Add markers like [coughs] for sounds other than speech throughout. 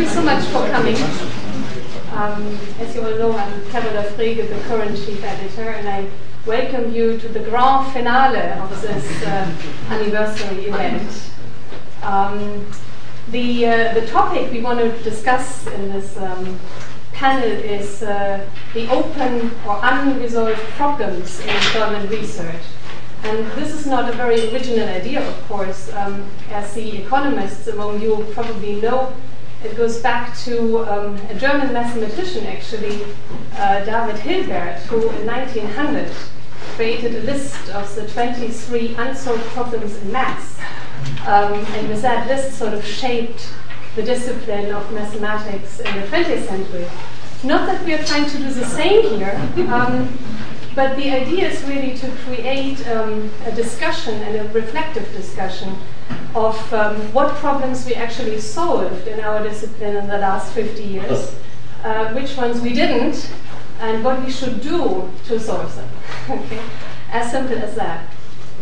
you so much for coming. Um, as you all know, I'm Carola Frege, the current chief editor, and I welcome you to the grand finale of this uh, anniversary event. Um, the, uh, the topic we want to discuss in this um, panel is uh, the open or unresolved problems in German research. And this is not a very original idea, of course. Um, as the economists among you probably know, it goes back to um, a German mathematician, actually, uh, David Hilbert, who in 1900 created a list of the 23 unsolved problems in maths. Um, and with that list sort of shaped the discipline of mathematics in the 20th century. Not that we are trying to do the same here, um, but the idea is really to create um, a discussion and a reflective discussion of um, what problems we actually solved in our discipline in the last 50 years, [laughs] uh, which ones we didn't, and what we should do to solve them. okay, as simple as that.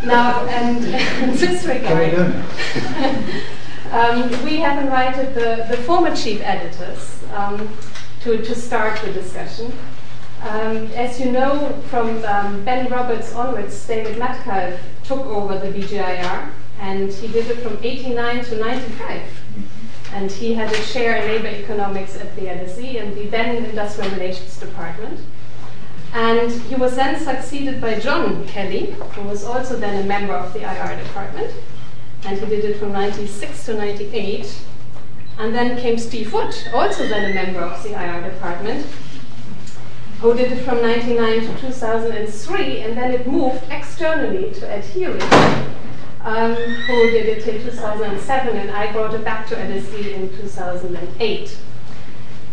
Now, and in [laughs] this regard, [laughs] um, we have invited the, the former chief editors um, to, to start the discussion. Um, as you know, from um, Ben Roberts onwards, David Metcalf took over the BJIR, and he did it from 89 to 95. And he had a chair in labor economics at the LSE and the then Industrial Relations Department. And he was then succeeded by John Kelly, who was also then a member of the IR department. And he did it from 96 to 98. And then came Steve Wood, also then a member of the IR department, who did it from 99 to 2003, and then it moved externally to Heery, um, who did it in 2007, and I brought it back to LSE in 2008.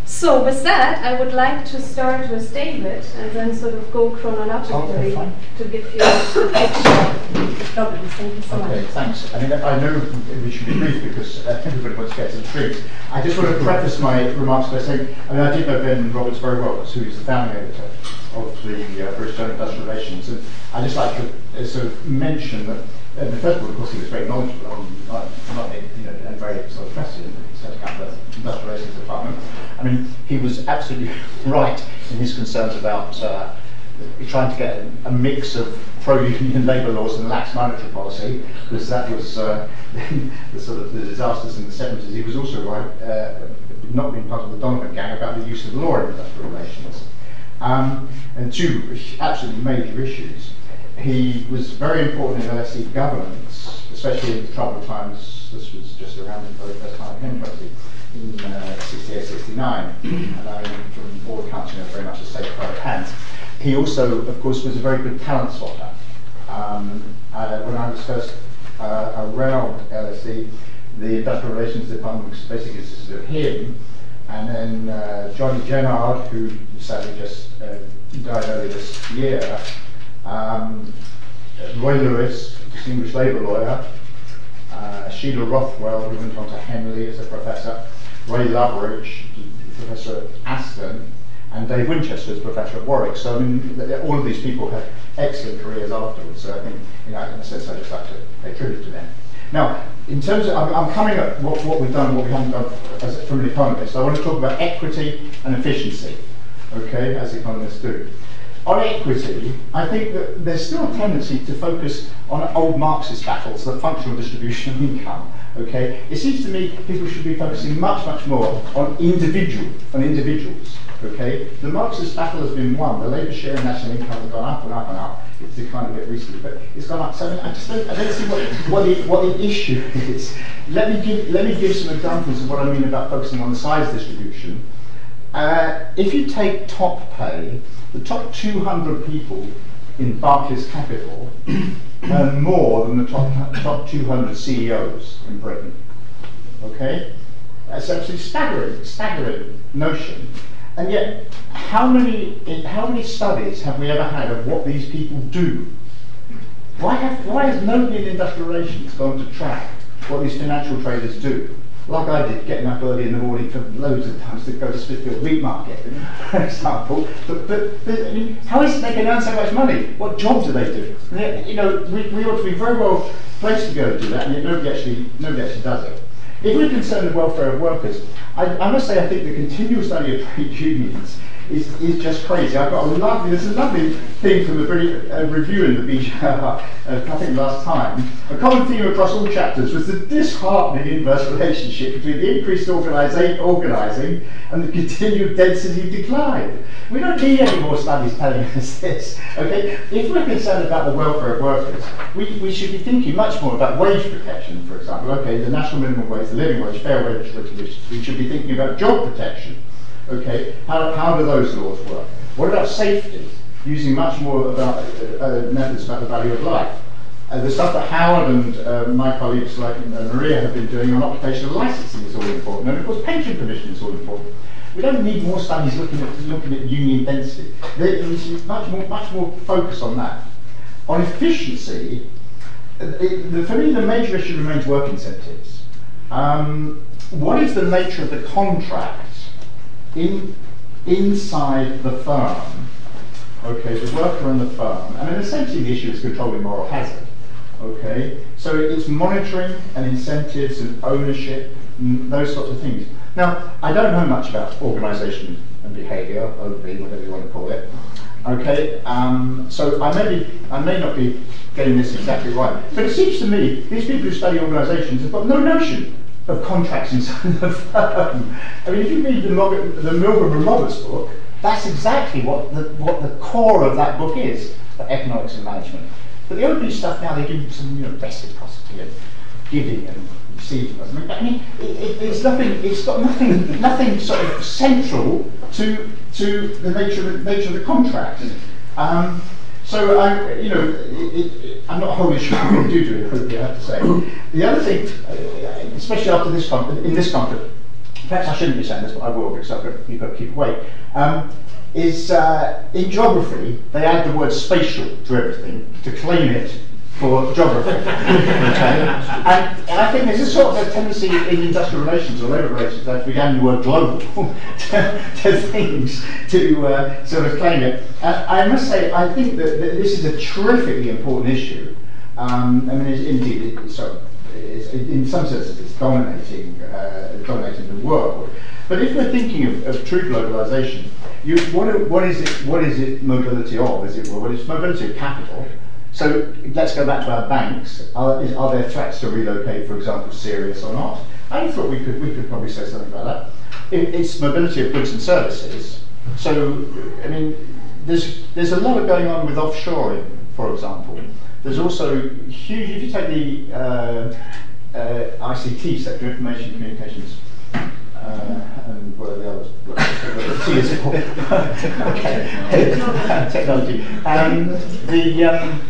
So with that, I would like to start with David and then sort of go chronologically Okay, to give you a picture of the problems. Thank you so Okay, much. thanks. I mean, I know we should be brief because uh, everybody wants to get to the treat. I just want to preface my remarks by saying, I mean, I did know Ben Roberts very well, who is the founding editor of the uh, British Journal of Industrial Relations, and I just like to uh, sort of mention that, uh, first of all, of course, he was very knowledgeable on, you know, and very sort of in setting up the Industrial Relations Department. I mean, he was absolutely [laughs] right in his concerns about uh, trying to get a, a mix of pro-union [laughs] labour laws and lax monetary policy, because that was uh, [laughs] the sort of the disasters in the 70s. He was also right, uh, not being part of the Donovan gang, about the use of law in industrial relations. Um, and two absolutely major issues. He was very important in LSE governance, especially in the troubled times. This was just around the very first time I came to LSE in uh, 68, 69, and I mean, from you know, very much a safe pair of hands. He also, of course, was a very good talent spotter. Um, uh, when I was first uh, around LSE, the Industrial Relations Department was basically consisted of him, and then uh, Johnny Gennard, who sadly just uh, died earlier this year, um, Roy Lewis, distinguished labour lawyer, uh, Sheila Rothwell, who went on to Henley as a professor, Ray Loveridge, Professor at Aston, and Dave Winchester as Professor at Warwick. So I mean, all of these people had excellent careers afterwards. So I think, you know, in a sense, I just like to pay tribute to them. Now, in terms of, I'm, I'm coming at what, what we've done, what we haven't done as, from an economist. I want to talk about equity and efficiency, okay, as economists do. On equity, I think that there's still a tendency to focus on old Marxist battles, the functional distribution of income. Okay, it seems to me people should be focusing much, much more on individual, on individuals. Okay, the Marxist battle has been won. The labour share in national income has gone up and up and up. It's declined a bit recently, but it's gone up. So I, mean, I just don't, I don't see what, what, the, what the issue is. Let me give let me give some examples of what I mean about focusing on the size distribution. Uh, if you take top pay, the top 200 people in Barclays Capital [clears throat] earn more than the top, top 200 CEOs in Britain. Okay? That's absolutely staggering, staggering notion. And yet, how many, how many studies have we ever had of what these people do? Why, have, why has nobody in industrial relations gone to track what these financial traders do? Like I did, getting up early in the morning for loads of times to go to Smithfield Meat Market, [laughs] for example. But, but, but I mean, how is it they can earn so much money? What job do they do? You know, we, we ought to be very well placed to go and do that, and yet nobody actually, nobody actually does it. if we're concerned with the welfare of workers, I, I must say I think the continual study of trade unions is, is just crazy. I've got a lovely, there's a lovely thing from the British uh, review in the BJR, [laughs] uh, I think last time. A common theme across all chapters was the disheartening inverse relationship between the increased organising and the continued density decline. We don't need any more studies telling [laughs] us this. Okay, if we're concerned about the welfare of workers, we, we should be thinking much more about wage protection, for example. Okay, the national minimum wage, the living wage, fair wage. We should be thinking about job protection. Okay, how, how do those laws work? What about safety? Using much more about uh, methods about the value of life. Uh, the stuff that Howard and uh, my colleagues like uh, Maria have been doing on occupational licensing is all important, and of course pension provision is all important. We don't need more studies looking at looking at union density. There is much more much more focus on that. On efficiency, uh, it, the, for me the major issue remains work incentives. Um, what is the nature of the contract in, inside the firm, okay, the worker and the firm, I mean, essentially the issue is controlling moral hazard, okay? So it's monitoring and incentives and ownership, and those sorts of things. Now, I don't know much about organisation and behaviour, OB, whatever you want to call it. Okay, um, so I may, be, I may not be getting this exactly right, but it seems to me these people who study organisations have got no notion of contracts inside the firm. I mean, if you read the, the Milgrom and Roberts book, that's exactly what the, what the core of that book is economics and management. But the OB stuff now, they do some you know, reciprocity and giving and receiving. I mean, it, it, it's nothing. It's got nothing. Nothing sort of central to to the nature of, nature of the contract. Um, so I, you know, it, it, I'm not wholly sure what you do do it. I have to say. The other thing, uh, especially after this in this conference, perhaps I shouldn't be saying this, but I will because I've got, you've got to keep awake. Um, is uh, in geography they add the word spatial to everything to claim it for geography. okay? [laughs] and, and, I think there's a sort of a tendency in industrial relations or labour relations that began the word global [laughs] to, to, things to uh, sort of claim it. Uh, I must say, I think that, that, this is a terrifically important issue. Um, I mean, it's, indeed, it, it's, it's, in some senses, it's dominating, uh, dominating the world. But if we're thinking of, of true globalization, you, what, what, is it, what is it mobility of? Is it, well, it's mobility of capital. So let's go back to our banks. Are, is, are there threats to relocate, for example, serious or not? I thought we could, we could probably say something about that. It, it's mobility of goods and services. So, I mean, there's, there's a lot of going on with offshoring, for example. There's also huge, if you take the uh, uh, ICT sector, information communications, uh, and what are the others? [laughs] T is for [laughs] [laughs] technology. Um, the um,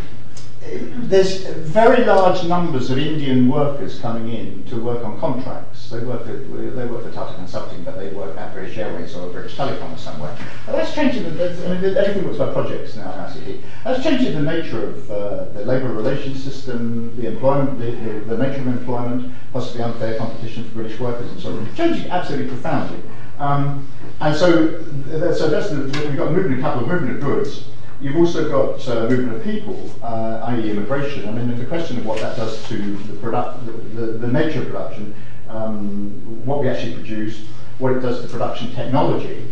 there's very large numbers of Indian workers coming in to work on contracts. They work at, they work for Tata Consulting, but they work at British Airways or British Telecom or somewhere. And that's changing. The, I mean, everything works by projects now in ICT. That's changing the nature of uh, the labour relations system, the employment, the, the, the, nature of employment, possibly unfair competition for British workers, and so on. Changing absolutely profoundly. Um, and so, so that's the, we've got a movement of capital, movement of goods. You've also got uh, movement of people, uh, i.e. immigration. I mean, the question of what that does to the, product, the, the, the nature of production, um, what we actually produce, what it does to production technology,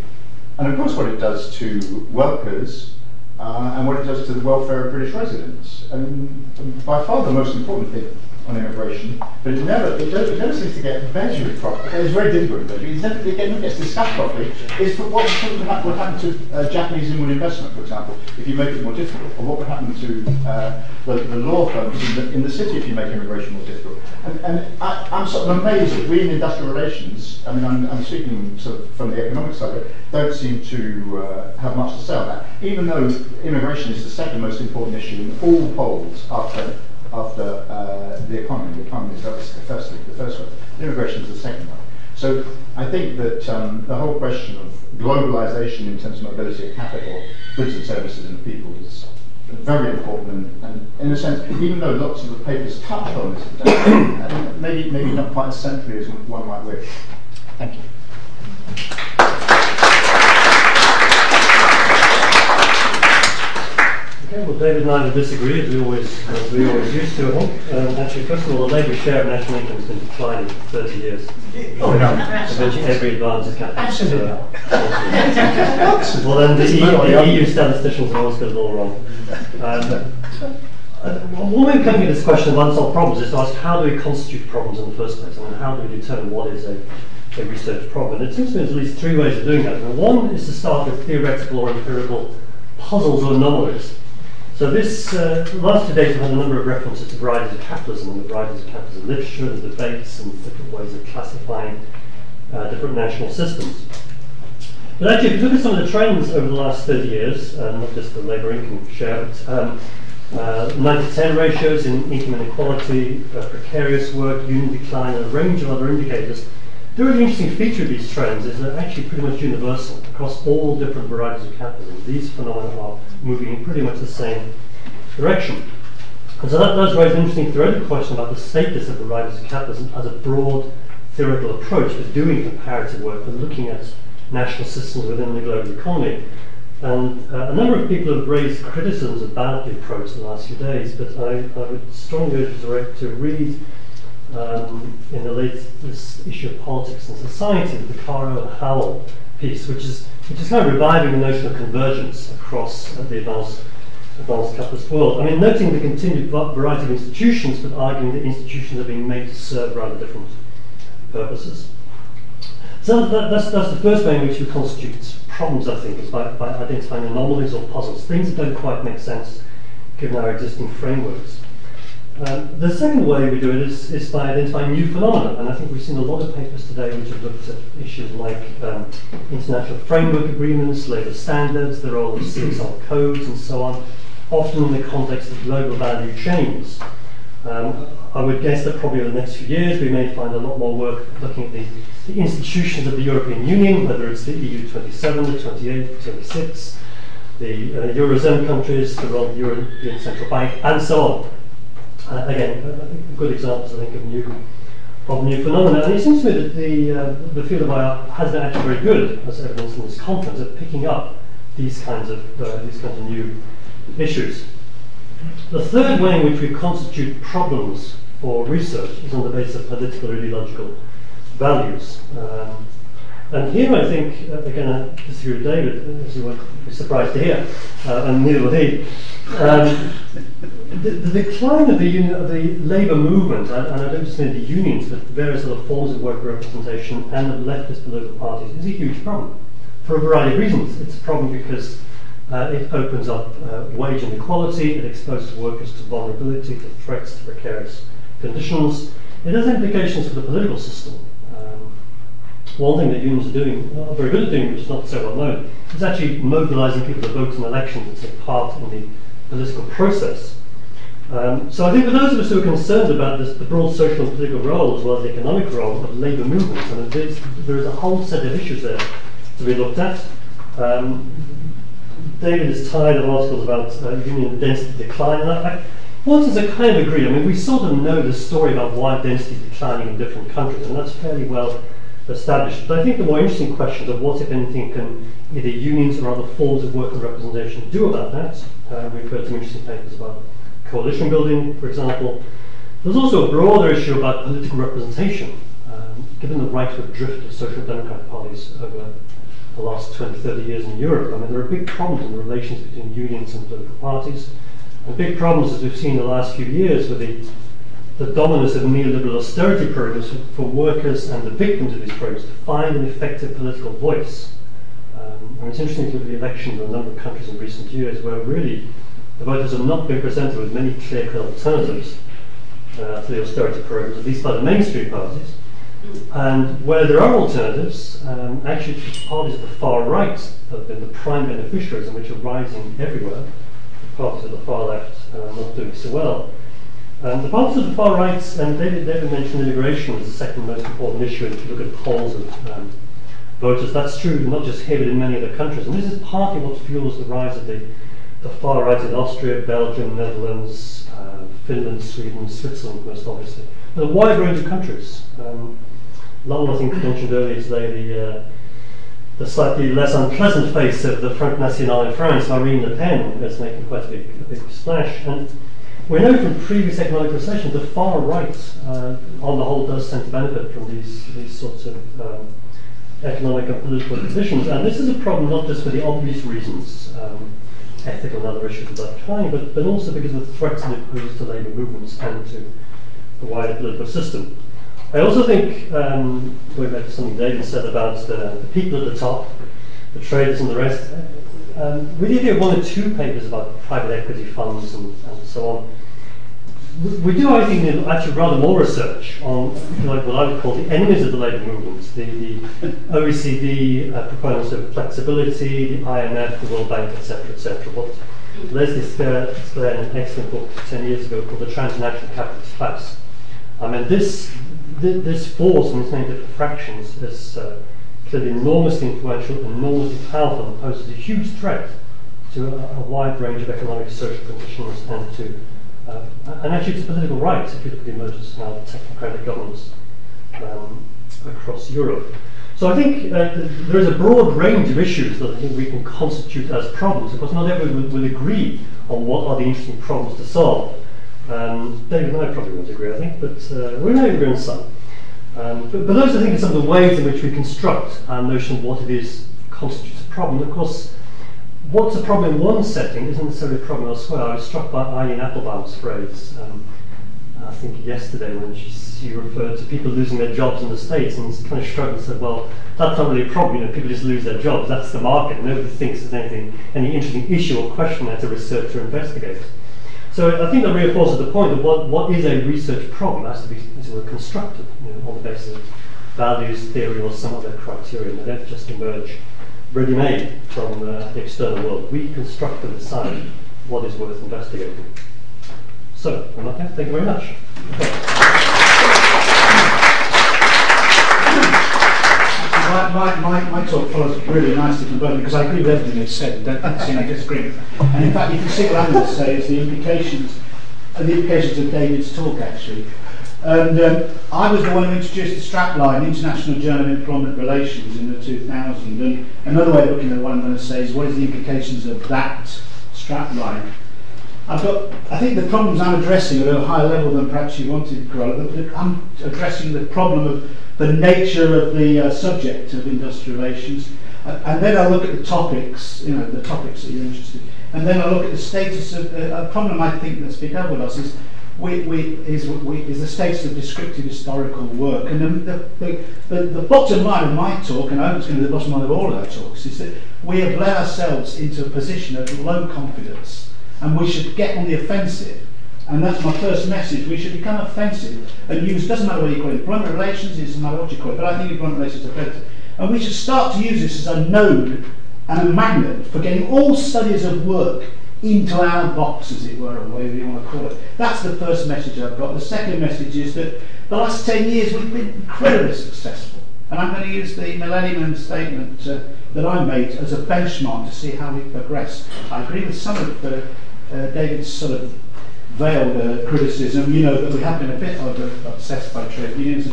and of course what it does to workers, uh, and what it does to the welfare of British residents. And by far the most important thing on immigration, but it never, it, it never seems to get measured properly. It's very difficult to measure. It's never, it never gets discussed properly. Is what would happen, to uh, Japanese inward investment, for example, if you make it more difficult, or what would happen to uh, the, the, law firms in the, in the, city if you make immigration more difficult. And, and I, am sort of amazed that we in industrial relations, I mean, I'm, I'm speaking sort of from the economic side, don't seem to uh, have much to say on that, even though immigration is the second most important issue in all polls after after uh, the economy. The economy is obviously the first, the first one. Immigration is the second one. So I think that um, the whole question of globalization in terms of mobility of capital, goods and services and people is very important and, and, in a sense, even though lots of the papers touch on this today, [coughs] maybe, maybe not quite as centrally as one might wish. Thank you. Well, David and I will disagree, as we always, as we always used to, I think. Um, actually, first of all, the Labour share of national income has been declining for 30 years. Oh, no. Every advance is. Absolutely Uh, well, then the, EU, the EU statisticians have always got it all wrong. Um, uh, one way of coming at this question of unsolved problems is to ask how do we constitute problems in the first place? I mean, how do we determine what is a, a research problem? And it seems to me there's at least three ways of doing that. And one is to start with theoretical or empirical puzzles or anomalies. So this uh, days have had a number of references to varieties of capitalism and the varieties of capitalism literature, the debates and different ways of classifying uh, different national systems. But actually, if you look at some of the trends over the last 30 years, uh, not just the labour income share, but um, uh, 9 to 10 ratios in income inequality, uh, precarious work, union decline, and a range of other indicators, the really interesting feature of these trends is they're actually pretty much universal across all different varieties of capitalism. These phenomena are moving in pretty much the same direction. And so that does raise an interesting theoretical question about the status of varieties of capitalism as a broad theoretical approach for doing comparative work and looking at national systems within the global economy. And uh, a number of people have raised criticisms about the approach in the last few days, but I, I would strongly urge you to read um, in the latest issue of Politics and Society, the Baccaro Howell piece, which is which is kind of reviving the notion of convergence across uh, the advanced advanced capitalist world. I mean, noting the continued variety of institutions, but arguing that institutions are being made to serve rather different purposes. So that, that's, that's the first way in which we constitute problems, I think, is by, by identifying anomalies or puzzles, things that don't quite make sense given our existing frameworks. Um, the second way we do it is, is by identifying new phenomena, and I think we've seen a lot of papers today which have looked at issues like um, international framework agreements, labour standards, the role of CSR codes, and so on, often in the context of global value chains. Um, I would guess that probably over the next few years we may find a lot more work looking at the, the institutions of the European Union, whether it's the EU 27, the 28, 26, the uh, Eurozone countries, the role of the European Central Bank, and so on. Uh, again, good examples, I think, of new of new phenomena. And it seems to me that the uh, the field of IR has been actually very good, as evidenced in this conference, at picking up these kinds of uh, these kinds of new issues. The third way in which we constitute problems for research is on the basis of political or ideological values. Um, and here I think, uh, again, I disagree with David, as you won't be surprised to hear, uh, and neither will he. Um, the, the, decline of the, union, of the labour movement, and, and, I don't just mean the unions, but various other forms of worker representation and of leftist political parties, is a huge problem for a variety of reasons. It's a problem because uh, it opens up uh, wage inequality, it exposes workers to vulnerability, to threats, to precarious conditions. It has implications for the political system. One thing that unions are doing, are very good at doing, which is not so well known, is actually mobilising people to vote in elections and take part in the political process. Um, so I think for those of us who are concerned about this, the broad social and political role as well as the economic role of labour movements, mean, there is a whole set of issues there to be looked at. Um, David is tired of articles about uh, union density decline, and I, I want to kind of agree. I mean, we sort of know the story about why density is declining in different countries, and that's fairly well established. But I think the more interesting questions of what, if anything, can either unions or other forms of worker representation do about that. Uh, we've heard some interesting papers about coalition building, for example. There's also a broader issue about political representation. Um, given the right of drift of social democratic parties over the last 20, 30 years in Europe. I mean, there are big problems in the relations between unions and political parties, and big problems, as we've seen in the last few years, with the, the dominance of neoliberal austerity programs for, workers and the victims of these programs to find an effective political voice. Um, and it's interesting to look at the elections in a number of countries in recent years where really the voters have not been presented with many clear-cut alternatives uh, to the austerity programs, at least by the mainstream parties. And where there are alternatives, um, actually parties of the far right have been the prime beneficiaries and which are rising everywhere. The parties of the far left are not doing so well. Um, the parties of the far right, and David, David mentioned immigration as the second most important issue if you look at polls of um, voters. That's true not just here but in many other countries. And this is partly what fuels the rise of the, the far right in Austria, Belgium, Netherlands, uh, Finland, Sweden, Switzerland most obviously. And a wide range of countries. Um, I think, mentioned earlier today the, uh, the slightly less unpleasant face of the Front National in France, Marine Le Pen, is making quite a big, a big splash. And we know from previous economic recessions the far right, uh, on the whole, does tend to benefit from these, these sorts of um, economic and political positions. And this is a problem not just for the obvious reasons, um, ethical and other issues about decline, but, but also because of the threats it poses to labour movements and to the wider political system. I also think, um, going back to something David said about the, the people at the top, the traders and the rest, um, we did hear one or two papers about private equity funds and, and so on. We, do, I think, actually rather more research on like what I would call the enemies of the labour movements, the, the OECD uh, proponents of flexibility, the IMF, the World Bank, etc., etc. What Leslie in an excellent book 10 years ago called The Transnational Capitalist Class. I mean, this, this force in its many different fractions is uh, clearly enormously influential, enormously powerful, and poses a huge threat to a, a wide range of economic social conditions and to uh, and actually to political rights if you look at the emergence now of technocratic governments um, across Europe. So I think uh, there is a broad range of issues that I think we can constitute as problems. Of course, not everyone will, will agree on what are the interesting problems to solve. Um, David and I probably won't agree, I think, but uh, we may agree on some. Um, but, but, those, I think, are some of the ways in which we construct our notion of what it is constitutes a problem. Of course, what's a problem in one setting isn't necessarily a problem elsewhere. I was struck by Eileen Appelbaum's phrase, um, I think yesterday, when she, she, referred to people losing their jobs in the States and kind of shrugged and said, well, that's not really a problem, you know, people just lose their jobs, that's the market, nobody thinks there's anything, any interesting issue or question there to research or investigate. So I think that reinforces the point that what, what is a research problem has to be sort of constructed you know, on the basis of values, theory, or some other criteria. They don't just emerge ready-made from uh, the external world. We construct and decide what is worth investigating. So, on that note, thank you very much. My, my, my, my, talk follows really nicely from Bernie because I agree with everything they've said and don't see any disagreement. And in fact, you can see what I'm going to say is the implications, uh, the implications of David's talk actually. And um, I was the one who introduced the strapline, International Journal of Employment Relations, in the 2000. And another way of looking at what I'm going to say is what is the implications of that strapline? I've got, I think the problems I'm addressing are at a higher level than perhaps you wanted, Carola. I'm addressing the problem of the nature of the uh, subject of industrial relations. Uh, and then I look at the topics, you know, the topics that you're interested in. And then I look at the status of uh, a problem I think that's big over us is is, is the status of descriptive historical work. And the, the, the, the, bottom line of my talk, and I hope it's going to be the bottom line of all our talks, is that we have led ourselves into a position of low confidence and we should get on the offensive. And that's my first message. We should become offensive and use, doesn't matter what you call it, employment relations, it doesn't matter what you call it, but I think employment relations are better. And we should start to use this as a node and a magnet for getting all studies of work into our box, as it were, or whatever you want to call it. That's the first message I've got. The second message is that the last 10 years we've been incredibly successful. And I'm going to use the Millennium Statement uh, that I made as a benchmark to see how we progress. I agree with some of uh, uh, David's sort of veiled uh, criticism. You know that we have been a bit obsessed by trade unions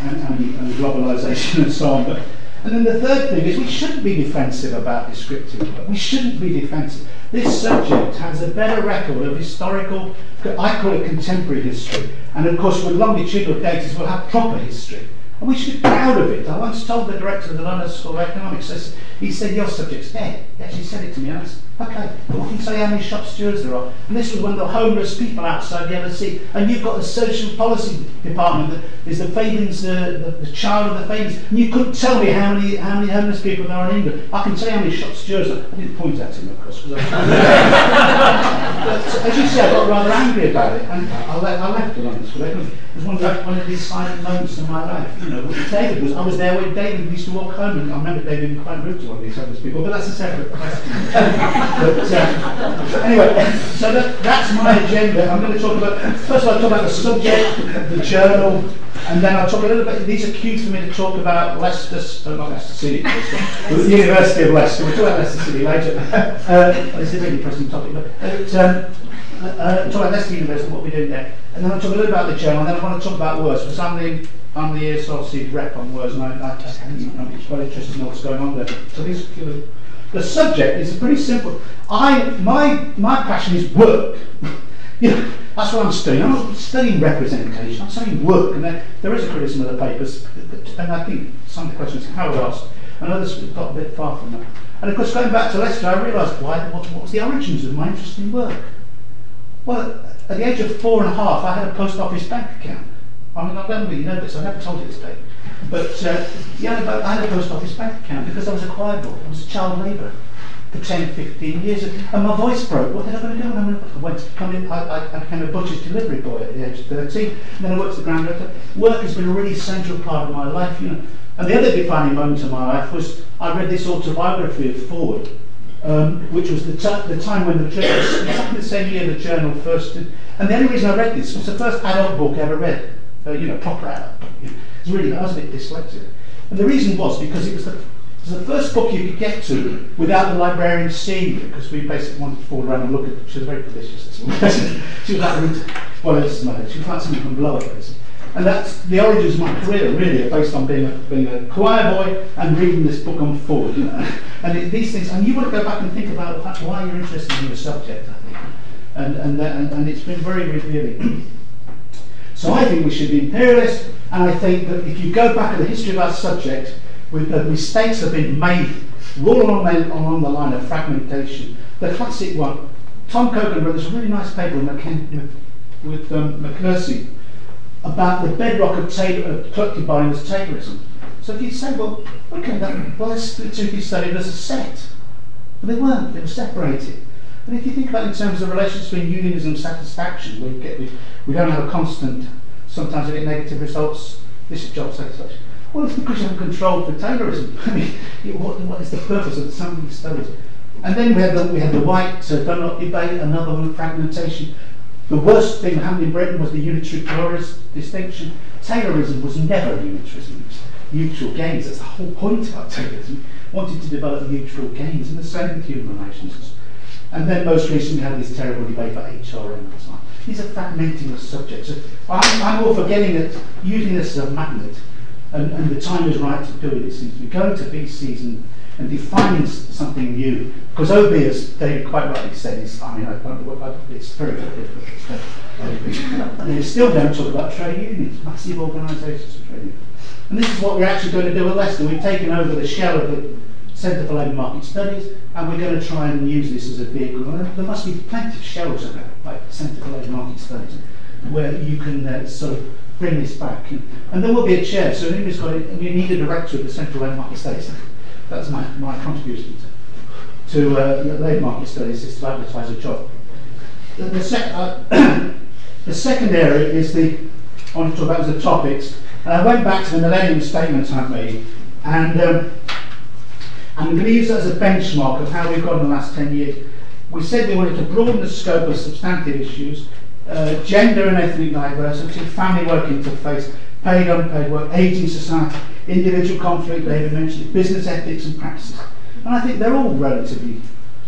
and, and, and globalisation and so on. But, and then the third thing is we shouldn't be defensive about descriptive work. We shouldn't be defensive. This subject has a better record of historical, I call it contemporary history, and of course with longitudinal data we'll have proper history. And we should be proud of it. I once told the director of the London School of Economics, he said, your subject's dead. He actually said it to me. I said, okay, but we can say how many shop stewards there are. And this was of the homeless people outside the LSE. And you've got the social policy department that is the Fabians, uh, the, the child of the Fabians. And you couldn't tell me how many how many homeless people there are in England. I can tell you how many shop stewards there are. I didn't point at him, of course. but as you see, I got rather angry about it. And I, I left the London School of Economics. It was one of, one of these silent moments in my life. You know, David was, I was there when David used to walk home, and I remember David being quite rude to one of these homeless people, but that's a separate question. [laughs] but, uh, anyway, so that, that's my agenda. I'm going to talk about, first of all, I'll talk about the subject, the journal, and then I'll talk a little bit, these are cues for me to talk about Leicester, uh, not Leicester City, [laughs] the University of Leicester. We'll talk about Leicester City later. [laughs] Uh, is a really interesting topic. But, um, uh, talk about Leicester University, what we're doing there. And then I'll talk a little about the journal, and then I want to talk about words, because I'm the I'm the ESRC rep on WERS, and I, I, I'm quite interested in what's going on there. So the subject is pretty simple. I, my, my passion is work. [laughs] you know, that's what I'm studying. I'm not studying representation. I'm studying work, and there, there is a criticism of the papers, and I think some of the questions how asked, and others got a bit far from that. And of course, going back to Leicester, I realised why, what, what was the origins of my interest in work. Well, at the age of four and a half, I had a post office bank account. I mean, I don't really know this, I never told you this. But uh, yeah, I had a post office bank account because I was a choir boy, I was a child labourer for 10, 15 years. And my voice broke. What did I going to do? I went to become, I, I, became a butcher's delivery boy at the age of 13. And then I worked at the Grand Hotel. Work has been a really central part of my life, you know. And the other defining moment of my life was I read this autobiography of Ford, um, which was the, t- the time when the journal, exactly the same year the journal first did. And the only reason I read this was the first adult book I ever read, uh, you know, proper adult. You know. It was really, I was a bit dyslexic. And the reason was because it was the, it was the first book you could get to without the librarian seeing you, because we basically wanted to fall around and look at. She was very delicious. [laughs] she was like, well, this is my She like something from Blow Up, basically. And that's the origins of my career, really, based on being a, being a choir boy and reading this book on Ford. You know? And it, these things, and you want to go back and think about why you're interested in your subject, I think. And, and, and, and it's been very revealing. so I think we should be imperialist, and I think that if you go back to the history of our subject, with, uh, mistakes have been made all along along the line of fragmentation. The classic one, Tom Kochan wrote this really nice paper with, with um, McKersie about the bedrock of Taylor, was Taylorism. So if you say, well, okay, that, well, let's split two studied as a set. But they weren't, they were separated. And if you think about it in terms of the relationship between unionism and satisfaction, we, get, we, we don't have a constant, sometimes we get negative results, this is job satisfaction. Well, it's because you have control for Taylorism. [laughs] I mean, what, what is the purpose of some of these studies? And then we had the, we had the white uh, Dunlop debate, another one, fragmentation. The worst thing happened in Britain was the unitary pluralist distinction. Taylorism was never unitarism. Neutral gains. That's the whole point about Taylorism. Wanted to develop mutual gains, in the same with human relations. And then most recently had this terrible debate about HRM and so on. These are fragmenting the subject. So I'm, I'm all for getting it, using this as a magnet, and, and the time is right to do it. It seems to be going to VCs and and defining something new. Because OB, as David quite rightly said, is, I mean, I don't it's very, difficult. and they still don't talk about trade unions, massive organisations of trade unions. And this is what we're actually going to do at Leicester. We've taken over the shell of the Centre for Labour Market Studies, and we're going to try and use this as a vehicle. And there must be plenty of shells it, like Centre for Labour Market Studies, where you can uh, sort of bring this back. And, and there will be a chair, so anybody's got it, we need a director of the Centre for Labour Market Studies. That's my, my contribution to, uh, labour market studies is to advertise a job. The, the, sec- uh, [coughs] the second area is the, I want to talk about the topics. And I went back to the Millennium Statement I made, and um, I'm going to use that as a benchmark of how we've gone in the last 10 years. We said we wanted to broaden the scope of substantive issues, uh, gender and ethnic diversity, family work interface, paid unpaid work, ageing society, individual conflict, David mentioned, business ethics and practices. And I think they're all relatively,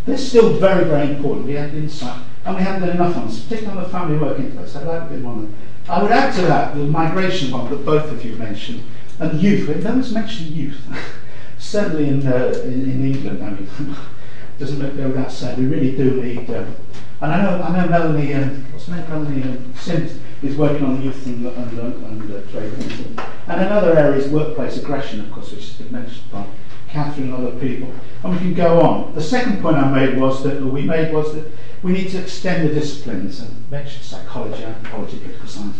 they're still very, very important. We have insight, and we haven't done enough on this, particularly on the family work interface. I'd like a bit more on that. I would add to that the migration one that both of you mentioned, and youth. No one's mentioned youth. [laughs] Certainly in, uh, in, in, England, I mean, [laughs] doesn't look go without saying, we really do need. Um, and I know, I know Melanie, um, what's her name, Melanie um, Simms, is working on youth and, and, and uh, trade. And another area is workplace aggression, of course, which has been mentioned by Catherine and other people. And we can go on. The second point I made was that, we made was that we need to extend the disciplines and mentioned psychology, anthropology, political science.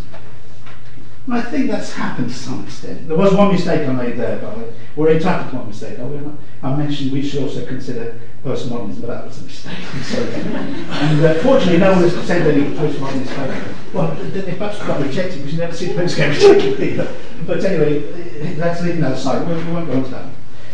And I think that's happened to some extent. There was one mistake I made there, but we're entitled to one mistake. I mentioned we should also consider postmodernism, but that was a mistake. [laughs] and uh, fortunately, no one has sent any postmodernist paper. Well, they perhaps got rejected because you never see those get rejected either. But anyway, let's leave that aside. We, we won't go into that.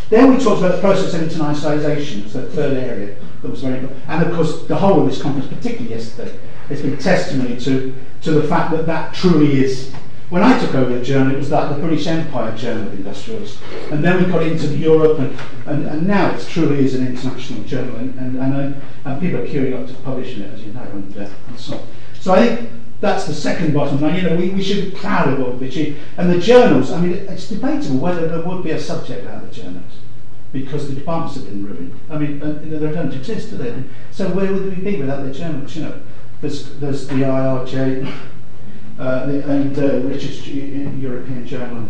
Then we talked about the process of internationalisation as the third area that was very important. And of course, the whole of this conference, particularly yesterday, has been testimony to, to the fact that that truly is when I took over the journal, it was like the British Empire journal of industrialists. And then we got into Europe, and, and, and now it truly is an international journal, and, and, and, and people are queuing up to publish in it, as you know. And, uh, and so, so I think that's the second bottom line. You know, we, we should be proud of what we achieved. And the journals, I mean, it's debatable whether there would be a subject out of the journals because the departments have been ruined. I mean, uh, they don't exist, do they? So where would we be without the journals? You know, there's, there's the IRJ uh, the, and uh, Richard's European Journal,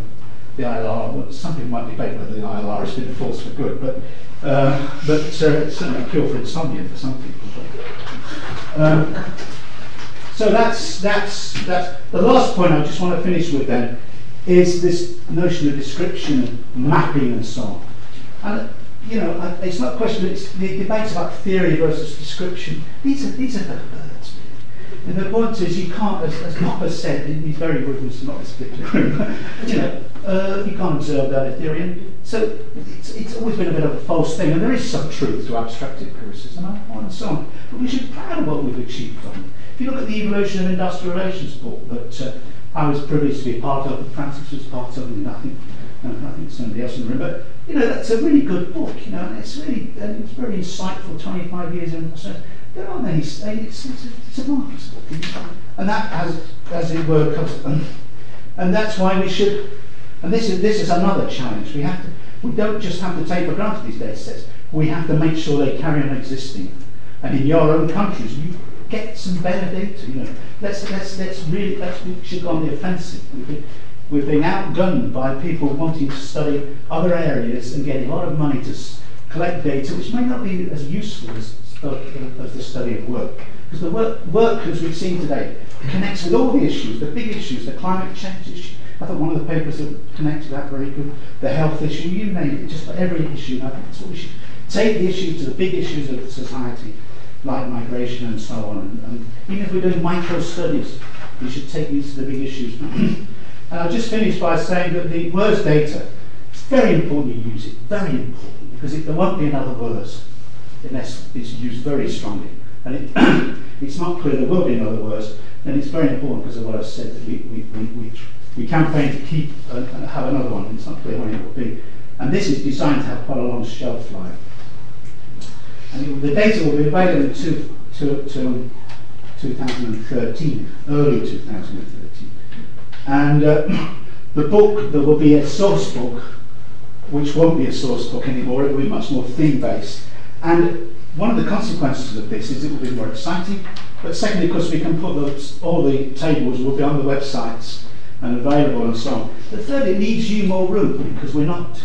the ILR. Well, some people might debate whether the ILR has been a force for good, but uh, but uh, it's certainly a cure for insomnia for some people. Um, so that's that's that's the last point I just want to finish with then is this notion of description and mapping and so on. And you know, it's not a question. It's the debates about theory versus description. These are these are the birds. And the point is, you can't, as, as Popper said, he's very in not this particular you know, uh, you can't observe that Ethereum. So it's, it's always been a bit of a false thing, and there is some truth to abstract empiricism and so on. But we should be proud of what we've achieved it. If you look at the evolution of industrial relations book that uh, I was privileged to be part of, Francis was part of, and I think, uh, I think somebody else in the room, but you know, that's a really good book, you know, and it's really, and it's very insightful, 25 years in, so there aren't many, it's, it's, it's a marvelous book, and that, as, as it were, comes, and, and that's why we should and this is, this is another challenge. We, have to, we don't just have to take for granted these data sets, we have to make sure they carry on existing. And in your own countries, you some better data. You know, let's, let's, let's really, let's, we should go on the offensive. We've been, we're being outgunned by people wanting to study other areas and getting a lot of money to s- collect data, which may not be as useful as, as the study of work. Because the work, work, as we've seen today, connects with all the issues, the big issues, the climate change issue, I thought one of the papers that connected that very good. The health issue, you name it, just every issue. I think that's what we should take the issues to the big issues of society, like migration and so on. And, and even if we're doing micro studies, we should take these to the big issues. and [clears throat] I'll just finish by saying that the WERS data, it's very important you use it, very important, because it, there won't be another WERS unless it's used very strongly. And it, [clears throat] it's not clear there will be another WERS, then it's very important because of what I've said that we, we, we, we we campaign to keep uh, have another one. It's not clear when it will be. And this is designed to have quite a long shelf life. And the data will be available two, 2013, early 2013. And uh, [coughs] the book, there will be a source book, which won't be a source book anymore, it will be much more theme based. And one of the consequences of this is it will be more exciting, but secondly, because we can put those, all the tables will be on the websites and available and so on. But third, it leaves you more room because we're not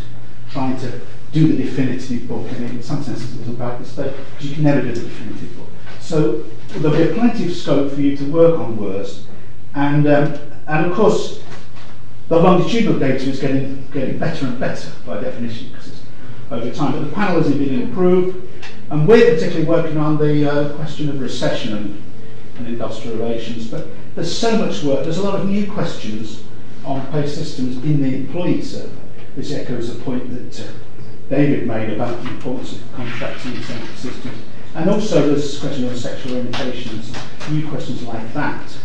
trying to do the definitive book. Mean, in some sense, it's about this because you can never do the definitive book. So there'll be plenty of scope for you to work on WERS. And, um, and of course, the longitudinal data is getting, getting better and better by definition because it's over time. But the panel has been improved. And we're particularly working on the uh, question of recession and, and industrial relations. But there's so much work. There's a lot of new questions on pay systems in the employee survey. This echoes a point that uh, David made about the importance of contracting incentive systems. And also there's question of sexual orientations, new questions like that.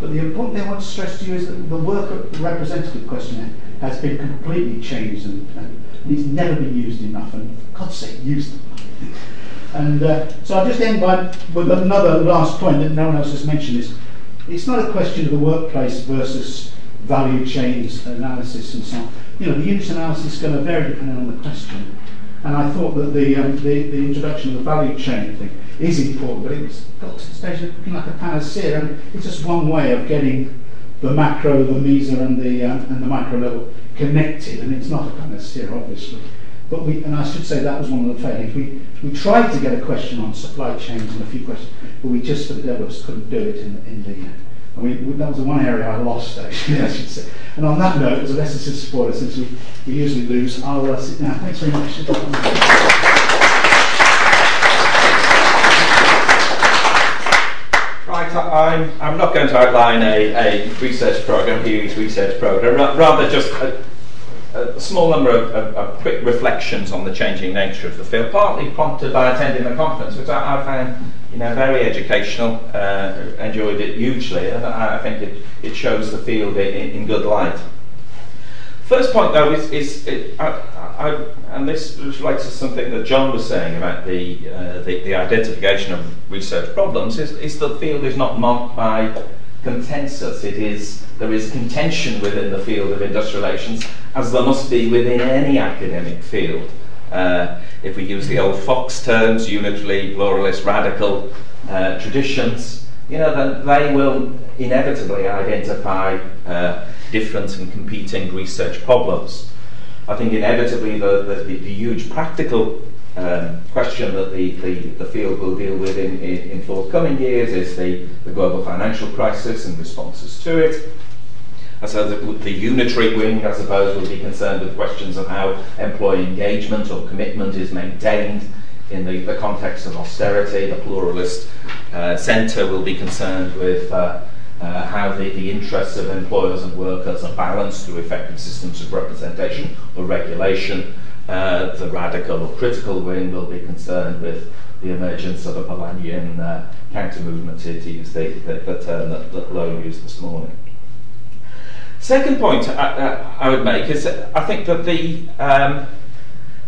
But the important thing I want to stress to you is that the worker representative questionnaire has been completely changed and, and it's never been used enough. And for God's sake, use them. and uh, so I'll just end by with another last point that no one else has mentioned is it's not a question of the workplace versus value chains analysis and so on. You know, the unit analysis is going to vary depending on the question. And I thought that the, um, the, the introduction of the value chain thing is important, but it's got to the stage of looking like a panacea, and it's just one way of getting the macro, the meso, and the, uh, and the micro level connected, and it's not a panacea, obviously. But we, and I should say that was one of the failings. We, we tried to get a question on supply chains and a few questions, but we just, for the devils, couldn't do it in, in the. I mean, that was the one area I lost, actually, [laughs] I should say. And on that note, as a to supporter, since we, we usually lose, I'll uh, sit down. Thanks very much. Right, I'm, I'm not going to outline a, a research program, Hugh's research program, rather just a, a small number of, of, of, quick reflections on the changing nature of the field, partly prompted by attending the conference, which I, I found you know, very educational, uh, enjoyed it hugely, and I, I think it, it shows the field in, in good light. First point, though, is, is it, I, I, and this relates to something that John was saying about the, uh, the, the, identification of research problems, is, is the field is not marked by consensus. It is there is contention within the field of industrial relations, as there must be within any academic field. Uh, if we use the old Fox terms, unitary, pluralist, radical uh, traditions, you know, then they will inevitably identify uh, different and competing research problems. I think inevitably the, the, the, huge practical um, question that the, the, the, field will deal with in, in, in forthcoming years is the, the global financial crisis and responses to it. So the, unitary wing, I suppose, will be concerned with questions of how employee engagement or commitment is maintained in the, the context of austerity. The pluralist uh, centre will be concerned with uh, uh, how the, the interests of employers and workers are balanced through effective systems of representation or regulation. Uh, the radical or critical wing will be concerned with the emergence of a Polanyian uh, counter movement, to use the, the, the term that, that Lowe used this morning. Second point I, I, would make is I think that the um,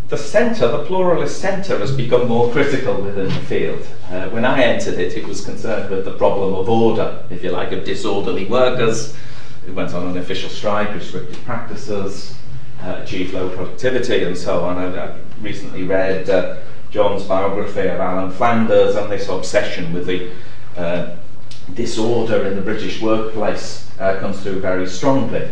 the centre, the pluralist centre, has become more critical within the field. Uh, when I entered it, it was concerned with the problem of order, if you like, of disorderly workers who went on an official strike, restricted practices, uh, achieved low productivity, and so on. I, I recently read uh, John's biography of Alan Flanders and this obsession with the uh, disorder in the British workplace uh, comes through very strongly.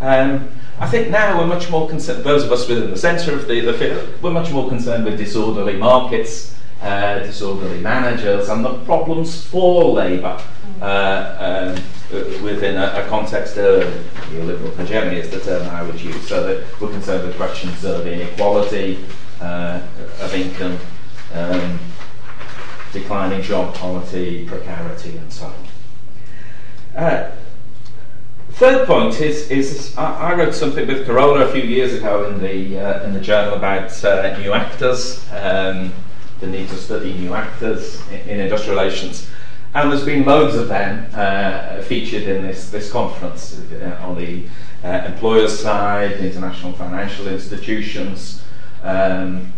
Um, I think now we're much more concerned, those of us within the centre of the, the field, we're much more concerned with disorderly markets, uh, disorderly managers, and the problems for labour uh, um, within a, a context of neoliberal hegemony is the term I would use. So that we're concerned with questions of inequality, uh, of income, um, declining job quality, precarity, and so on. Uh, third point is, is I, I, wrote something with Carola a few years ago in the, uh, in the journal about uh, new actors, um, the need to study new actors in, in, industrial relations. And there's been loads of them uh, featured in this, this conference uh, on the uh, employer's side, international financial institutions, um,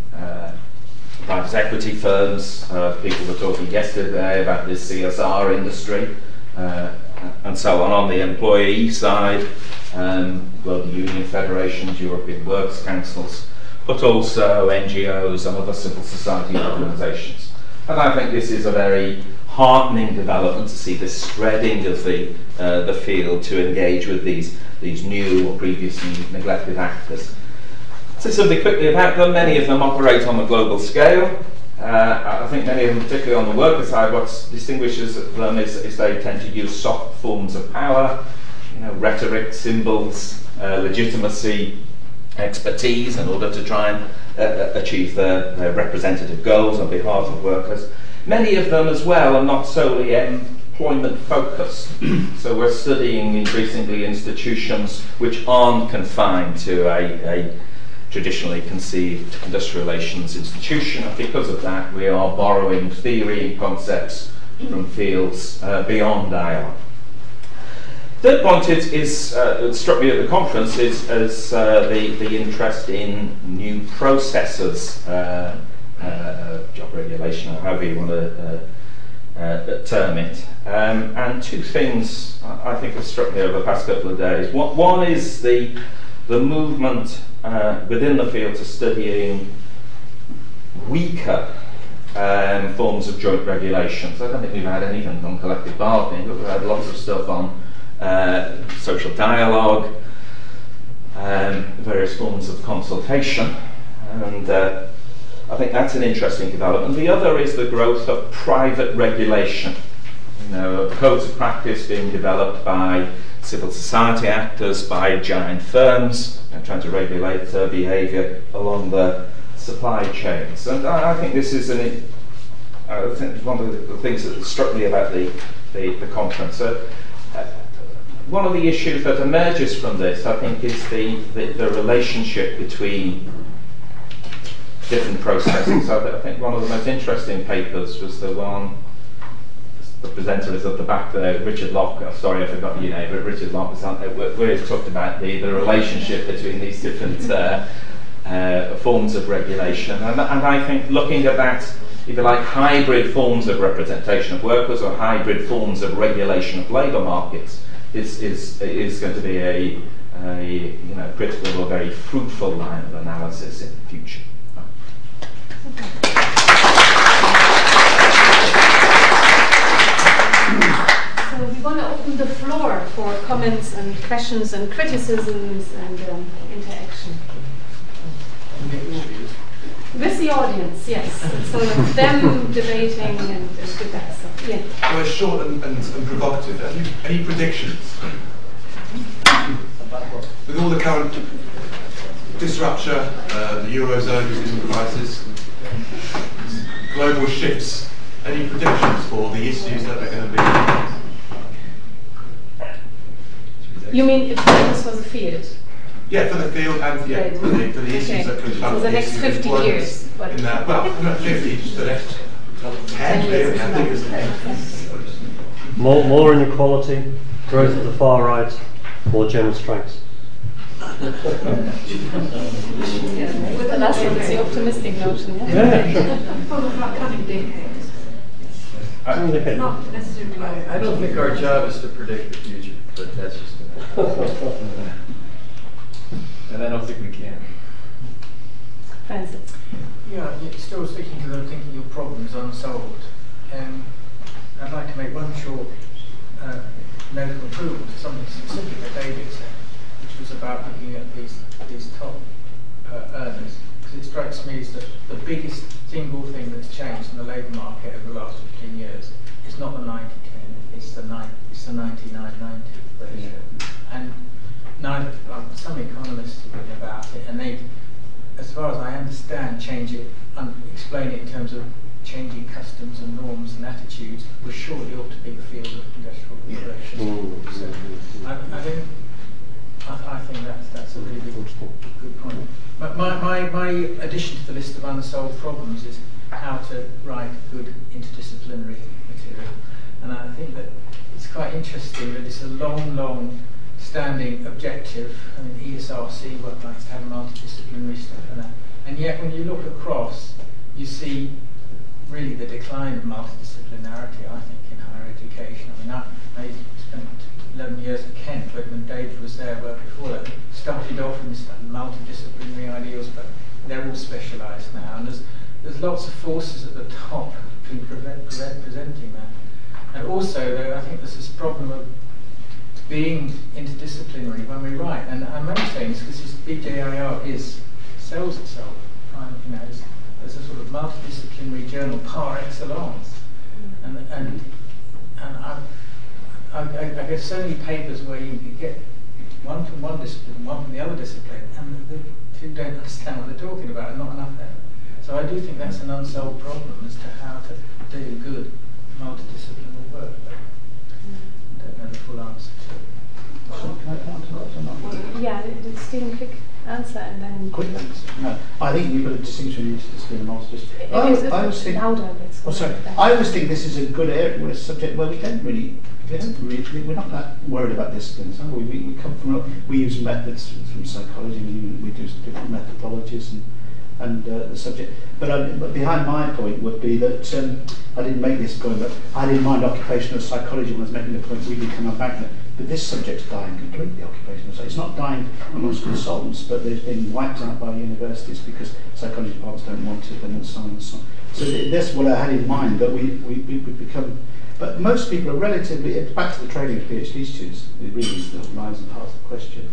private equity firms. people were talking yesterday about this CSR industry and so on. On the employee side, um, Global Union Federations, European Works Councils, but also NGOs and other civil society organisations. And I think this is a very heartening development to see the spreading of the, uh, the field to engage with these, these new or previously neglected actors. Say something quickly about them. Many of them operate on a global scale. Uh, I think many of them, particularly on the worker side, what distinguishes them is, is they tend to use soft forms of power, you know, rhetoric, symbols, uh, legitimacy, expertise in order to try and uh, achieve their, their, representative goals on behalf of workers. Many of them, as well, are not solely employment focused. [clears throat] so we're studying increasingly institutions which aren't confined to a, a traditionally conceived industrial relations institution. And because of that, we are borrowing theory and concepts from fields uh, beyond IR. Third point is, is uh, struck me at the conference is, is uh, the, the interest in new processes, uh, uh, job regulation, or however you want to uh, term it. Um, and two things I think have struck me over the past couple of days. One is the, the movement uh, within the field to studying weaker um, forms of joint regulation. So I don't think we've had anything on collective bargaining, but we've had lots of stuff on uh, social dialogue, um, various forms of consultation, and uh, I think that's an interesting development. The other is the growth of private regulation. You know, codes of practice being developed by civil society actors, by giant firms, and trying to regulate uh, behaviour along the supply chains. And I, I think this is an, I think one of the, things that struck me about the, the, the conference. Uh, uh, one of the issues that emerges from this, I think, is the, the, the relationship between different processes. I, I think one of the most interesting papers was the one the presenter is at the back there, Richard Locke, sorry I forgot your name, but Richard Locke uh, he talked about the, the relationship between these different uh, uh, forms of regulation. And, and I think looking at that if you like, hybrid forms of representation of workers or hybrid forms of regulation of labour markets is, is, is going to be a, a you know, critical or very fruitful line of analysis in the future. Comments and questions and criticisms and um, interaction. With the audience, yes. So them debating and, and debate. So, yeah. Well, short and, and, and provocative. Any, any predictions? With all the current disruption, uh, the Eurozone is in crisis, global shifts, any predictions for the issues that are going to be You mean if this was a field? Yeah, for the field and yeah, for the, for the issues Okay. that could come. For the next 50 years, but- In that, well, not 50, just the next 10, really, I think it's 10. More, more inequality, growth of the far right, more general strengths. With the last one, it's the optimistic notion. Yeah? Yeah, sure. Full decades. Okay. Not necessarily. I don't think our job is to predict the future, but that's just. And I don't think we can. Fancy. Yeah, you're still sticking to the thinking your problem is unsolved. Um, I'd like to make one short uh, note of approval to something specific that David said, which was about looking at these these top uh, earners. Because it strikes me as that the biggest single thing that's changed in the labour market over the last 15 years is not the 90-10, it's the, ni- it's the 99-90 ratio. And neither, um, some economists have written about it, and they as far as I understand, change it, um, explain it in terms of changing customs and norms and attitudes, was surely ought to be the field of industrial relations. So I, I think I, I think that's that's a really good, good point. But my, my, my addition to the list of unsolved problems is how to write good interdisciplinary material, and I think that it's quite interesting that it's a long, long standing objective. I mean, ESRC work likes to have multidisciplinary stuff and that. And yet, when you look across, you see really the decline of multidisciplinarity, I think, in higher education. I mean, I, I spent 11 years at Kent, but when David was there, but before that, started off in this multidisciplinary ideals, but they're all specialised now. And there's, there's lots of forces at the top pre- prevent, prevent, presenting that. And also, though, I think there's this problem of being interdisciplinary when we write. And I'm only saying this because this BJIR is sells itself. You know, as, a sort of multidisciplinary journal par excellence. And and and I, I, I I get so many papers where you get one from one discipline, one from the other discipline, and the two don't understand what they're talking about, and not enough there. So I do think that's an unsolved problem as to how to do good multidisciplinary work. But I don't know the full answer to. So can I answer that or not? Yeah, the- Stephen quick answer and then. Quick answer. No, I think you've got a distinction between and multidisciplinary. I, is I always think. louder, Oh, sorry. I always think this is a good area, well, a subject where we don't really, we don't really, we're not that worried about disciplines. Are we? We, we come from, we use methods from psychology. We, we do different methodologies and and uh, the subject. But, um, but behind my point would be that um, I didn't make this point, but I didn't mind occupational psychology when I was making the point we become a magnet. But this subject's dying completely, occupational psychology. It's not dying amongst consultants, but it's been wiped out by universities because psychology departments don't want it and so on and so on. So th- that's what I had in mind, that we, we, we become... But most people are relatively... Back to the training of PhD students, it really is the lies and heart of the question.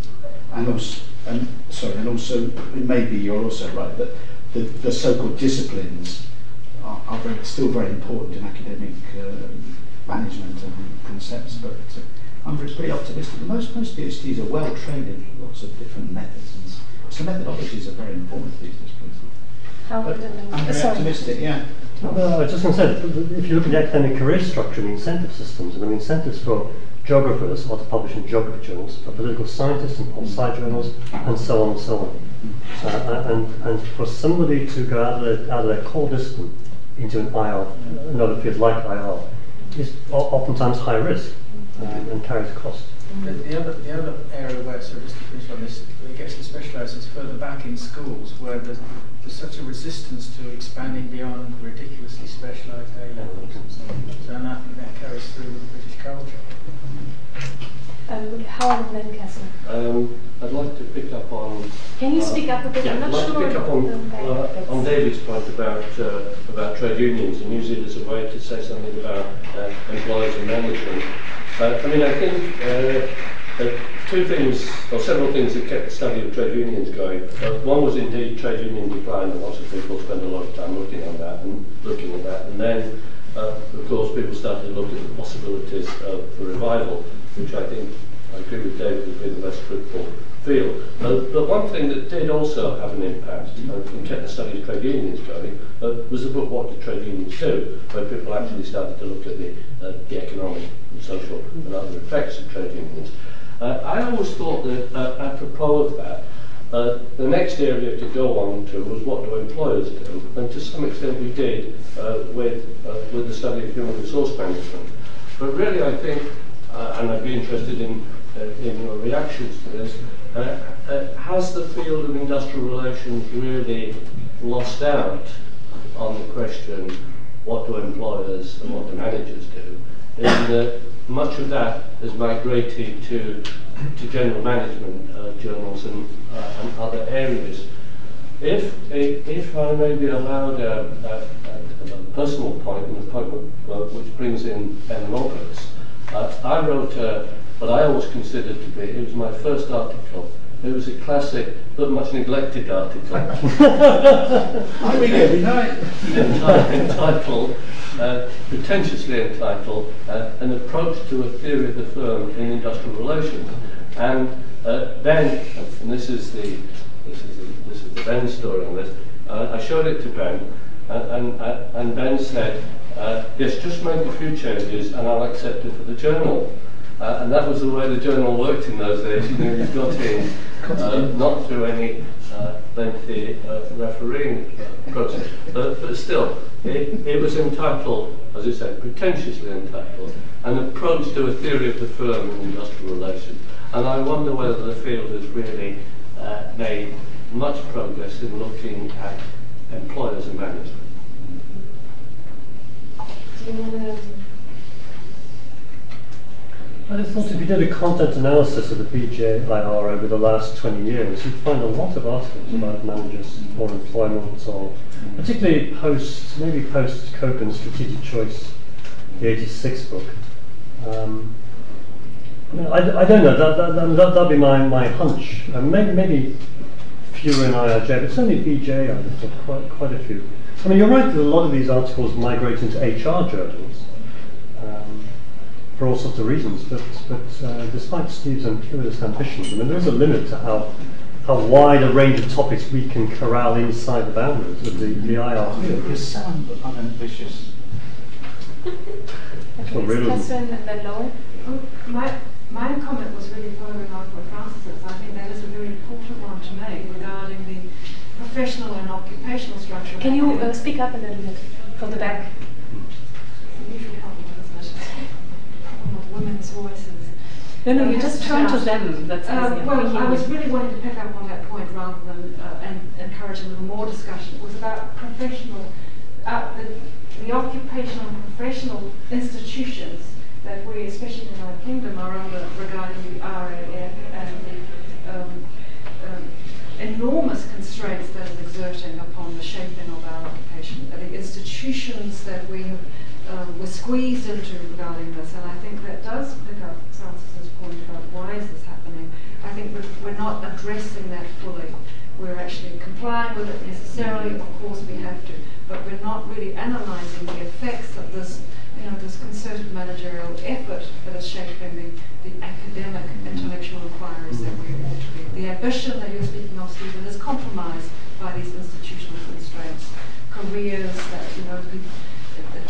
And also, and sorry, and also maybe you're also right that the, the so-called disciplines are, are very, still very important in academic uh, management and concepts. But uh, I'm pretty pretty optimistic. Most most PhDs are well trained in lots of different methods, and so methodologies are very important for these disciplines. How But I'm very sorry. optimistic. Yeah. No, I was just going to say, that if you look at the academic career structure and the incentive systems, and the incentives for geographers are to publish in geography journals, for political scientists in pol sci journals, and so on and so on. Uh, and, and for somebody to go out of their, out of their core discipline into an IR, another field like IR, is oftentimes high risk uh, and carries a cost. The, the other the other area where so just to finish on this, it gets to specialise is further back in schools where there's there's such a resistance to expanding beyond ridiculously specialised A levels. So and I think that carries through with British culture. Um, Howard Lancaster. Um, I'd like to pick up on. Can you uh, speak up a bit? Yeah, I'm not I'd like sure. to pick up on, uh, on David's point about uh, about trade unions and use it as a way to say something about uh, employers and management. Uh, I mean, I think uh, uh, two things, or several things that kept the study of trade unions going. Uh, one was indeed trade union decline, and lots of people spent a lot of time looking on that and looking at that. And then, uh, of course, people started to look at the possibilities of the revival, which I think I agree with David would be the most fruitful field. Uh, but one thing that did also have an impact uh, and kept the study of trade unions going uh, was the book What Do Trade Unions Do, where people actually started to look at the, uh, the economic, and social and other effects of trade unions. Uh, I always thought that uh, apropos of that, uh, the next area to go on to was what do employers do, and to some extent we did uh, with, uh, with the study of human resource management. But really I think, uh, and I'd be interested in, uh, in your reactions to this, uh, uh, has the field of industrial relations really lost out on the question what do employers and what do managers do? In that much of that has migrated to, to general management uh, journals and, uh, and other areas. If, if, I may be allowed a, a, a, a personal point, and a point uh, which brings in Ben Roberts, uh, I wrote uh, what I always considered to be, it was my first article. It was a classic but much neglected article. [laughs] I read every night. enti- entitled, uh, pretentiously entitled, uh, An Approach to a Theory of the Firm in Industrial Relations. And uh, Ben, and this is the this is the, this is the Ben story on this. Uh, I showed it to Ben, and and, uh, and Ben said, uh, "Yes, just make a few changes, and I'll accept it for the journal." Uh, and that was the way the journal worked in those days. You know, you got [laughs] in uh, not through any uh, lengthy uh, refereeing uh, process, but, but still, it, it was entitled, as I said, pretentiously entitled, an approach to a theory of the firm in industrial relations. And I wonder whether the field has really uh, made much progress in looking at employers and management. Do you want to? I just thought if you did a content analysis of the BJIR over the last 20 years, you'd find a lot of articles about managers or employment, or particularly post, maybe post Kochan's Strategic Choice, the 86 book. Um, I, mean, I, I don't know, that, that, that, that, that'd be my, my hunch. Maybe, maybe fewer in IRJ, but certainly BJ, I thought quite, quite a few. I mean, you're right that a lot of these articles migrate into HR journals. For all sorts of reasons, but, but uh, despite Steve's imperialist ambitions, I mean, there is a limit to how, how wide a range of topics we can corral inside the boundaries of the, the IR field. You sound unambitious. Okay, really- Catherine and then Laura. Oh, My, my comment was really following on from Francis's. I think that is a very important one to make regarding the professional and occupational structure. Can you uh, speak up a little bit from the back? It's a usual problem, isn't it? Problem with women's voices. No, no, you just turn to them. That's Uh, well, I was really wanting to pick up on that point rather than uh, and encourage a little more discussion. It was about professional, uh, the, the occupational and professional institutions that we, especially in our Kingdom, are under regarding the RAE and the um, um, enormous constraints that is exerting upon the shaping of our occupation, uh, the institutions that we have um, were squeezed into regarding this, and I think that does pick up Francis's point about why is this happening. I think we're, we're not addressing that fully. We're actually complying with it necessarily, of course we have to, but we're not really analysing the effects of this, you know, this concerted managerial effort that is shaping the, the academic intellectual inquiries that we ought to be. The ambition that you're speaking of, Stephen, is compromised by these institutional constraints. Careers that, you know, the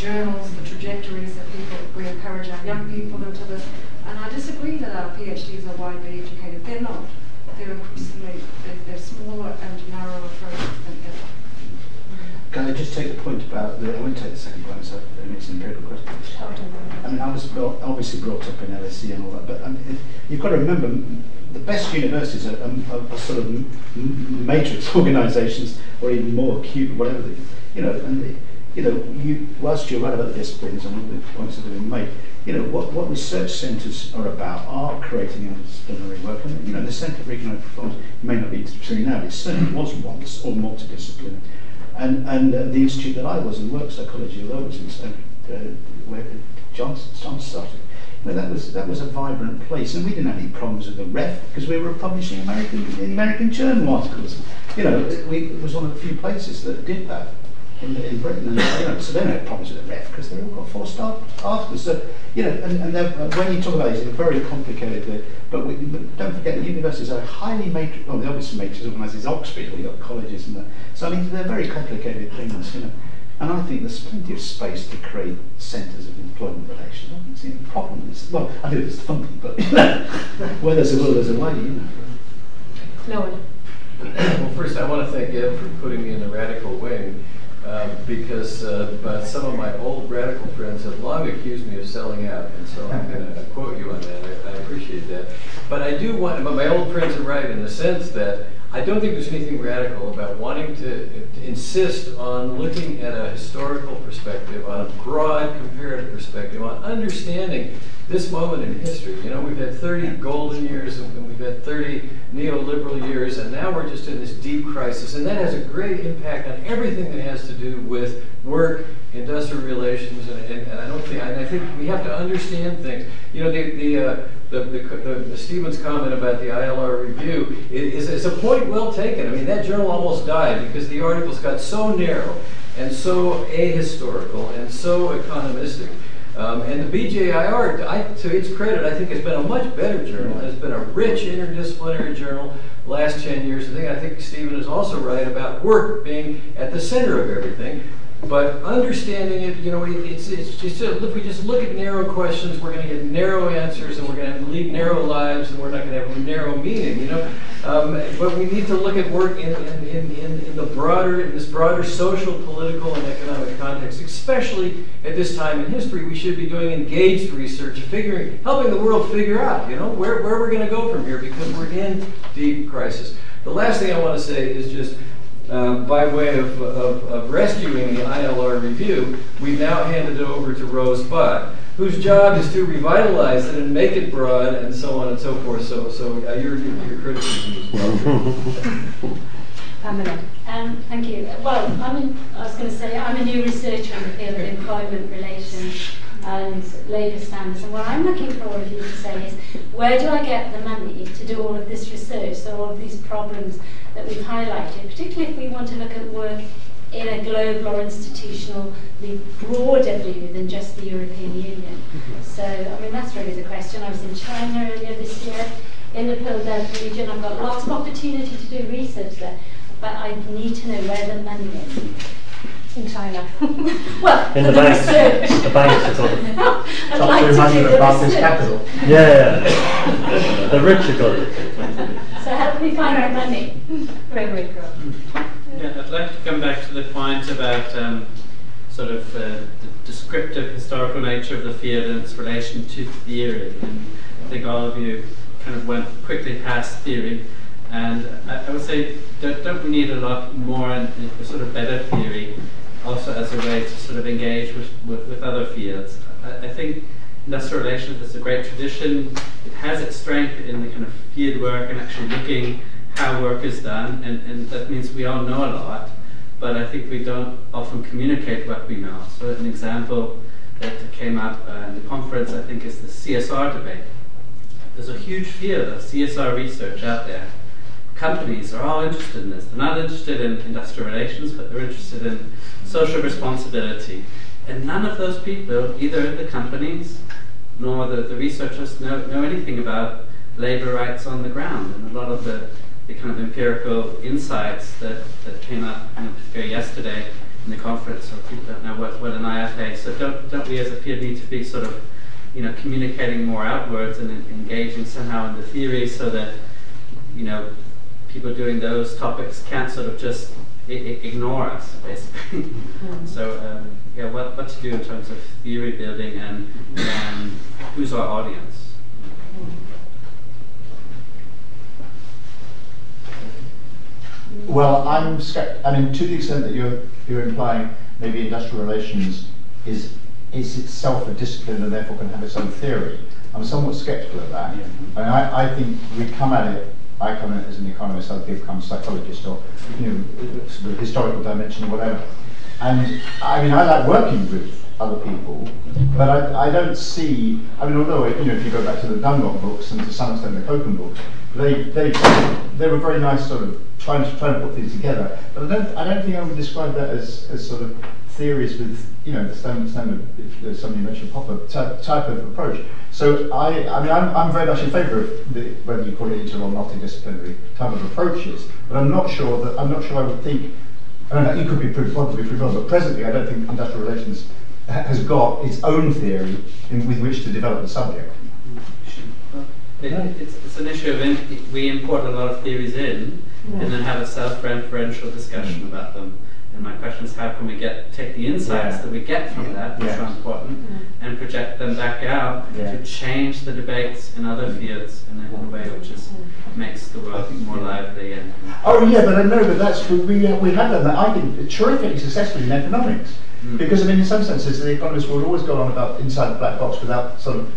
journals, the trajectories that people, we encourage our young people into this. And I disagree that our PhDs are widely educated. They're not. They're increasingly, they're, they're smaller and narrower programs than ever. Can I just take the point about, the, I won't take the second point, so I mean, it's an empirical question. I mean, I was obviously brought up in LSE and all that, but um, I mean, you've got to remember, the best universities are, um, are, are sort of matrix [laughs] organisations, or even more acute, whatever. You know, and the, you know, you, whilst you're right about the disciplines and all the points that have been made, you know, what, what research centres are about are creating interdisciplinary work. And, you know, the Centre for Economic Performance may not be interdisciplinary now, but it certainly was once, or multidisciplinary. And, and uh, the institute that I was in, work psychology, it was in uh, where John, John started, you know, that was that was a vibrant place, and we didn't have any problems with the REF because we were publishing American American journal articles. You know, we, it was one of the few places that did that in, in Britain, and you know, so they don't have problems with the REF because they've all got four-star articles. So you know, and, and when you talk about it, it's very complicated. But, we, but don't forget, the universities are highly matrix. Well, the obvious matrix organises Oxford, you've got colleges and that. So I mean, they're very complicated things. You know. And I think there's plenty of space to create centres of employment relations. I don't see any problem. It's, well, I think it's funny, but you [laughs] know, where there's a will, there's a way, you know. No. Well, first I want to thank Ed for putting me in the radical wing. Uh, because uh, some of my old radical friends have long accused me of selling out, and so I'm going [laughs] to quote you on that. I, I, appreciate that. But I do want, but my old friends are right in the sense that I don't think there's anything radical about wanting to, to insist on looking at a historical perspective, on a broad comparative perspective, on understanding this moment in history. You know, we've had 30 golden years and we've had 30 neoliberal years, and now we're just in this deep crisis. And that has a great impact on everything that has to do with work, industrial relations, and, and, and I don't think, and I think we have to understand things. You know, the, the, uh, the, the, the, the, Stevens comment about the ILR review is, is a point well taken. I mean, that journal almost died because the articles got so narrow and so ahistorical and so economistic Um, and the BJIR, to its credit, I think has been a much better journal. It's been a rich interdisciplinary journal the last 10 years. I think, I think Stephen is also right about work being at the center of everything. But understanding it, you know, it's, it's just, if we just look at narrow questions, we're going to get narrow answers and we're going to lead narrow lives and we're not going to have a narrow meaning, you know. Um, but we need to look at work in, in, in, in, the broader, in this broader social, political, and economic context, especially at this time in history. We should be doing engaged research, figuring, helping the world figure out, you know, where, where we're going to go from here because we're in deep crisis. The last thing I want to say is just by way of, of, of, rescuing the ILR review, we've now handed it over to Rose Batt, whose job is to revitalize it and make it broad and so on and so forth. So, so uh, your, your, your criticism is well. Pamela. Um, thank you. Well, I'm I was going to say I'm a new researcher in the field of employment relations and labour standards. And what I'm looking for all of you to say is, where do I get the money to do all of this research, so all of these problems that we've highlighted, particularly if we want to look at work in a global or institutionally broader view than just the European Union. Mm-hmm. So, I mean, that's really the question. I was in China earlier this year, in the Pearl Delta region. I've got lots of opportunity to do research there, but I need to know where the money is in China. [laughs] well, in the, the banks, the banks are sort of [laughs] top like 200 Barclays capital. Yeah, yeah. the rich have got it. So how do we find our money? Gregory. Yeah, I'd like to come back to the point about um, sort of uh, the descriptive historical nature of the field and its relation to theory. And I think all of you kind of went quickly past theory. And I, I would say, don't, don't, we need a lot more and sort of better theory also as a way to sort of engage with, with, with other fields? I, I, think industrial relations is a great tradition. It has its strength in the kind of field work and actually looking how work is done, and, and that means we all know a lot, but I think we don't often communicate what we know. So an example that came up uh, in the conference, I think, is the CSR debate. There's a huge field of CSR research out there companies are all interested in this. They're not interested in industrial relations, but they're interested in social responsibility. And none of those people, either the companies nor the, the researchers, know, know anything about labor rights on the ground. And a lot of the, the kind of empirical insights that, that came up, you know, yesterday in the conference, so people don't know what, what an IFA. So don't, don't we as a field need to be sort of you know, communicating more outwards and engaging somehow in the theory so that, you know, people doing those topics can't sort of just ignore us, basically. Hmm. So, um, yeah, what, what to do in terms of theory building and, and who's our audience? Well, I'm skept- I mean, to the extent that you're, you're implying maybe industrial relations is, is itself a discipline and therefore can have its own theory, I'm somewhat skeptical of that. Yeah. I, mean, I, I think we come at it I come it as an economist. Other people come as psychologists or you know sort of historical dimension or whatever. And I mean, I like working with other people, but I, I don't see. I mean, although you know, if you go back to the Dunlop books and to some extent the Kochan books, they they they were very nice, sort of trying to trying to put things together. But I don't I don't think I would describe that as, as sort of theories with you know the standard, standard if somebody mentioned Popper type, type of approach. So I I mean I'm, I'm very much in favour of the, whether you call it inter or multidisciplinary type of approaches. But I'm not sure that I'm not sure I would think. I mean, you could be proved wrong, could be proved wrong, but presently I don't think industrial relations has got its own theory in, with which to develop the subject. It, it's, it's an issue of in, we import a lot of theories in Yeah. and then have a self-referential discussion about them. And my question is, how can we get take the insights Yeah. that we get from that, which Yes. are important, and project them back out Yeah. to change the debates in other fields in a, in way which is makes the world more lively and. Oh yeah, but I know, but that's we we, uh, we have done that. I think terrifically successfully in economics, Mm. because I mean, in some senses, the economists will always go on about inside the black box without sort of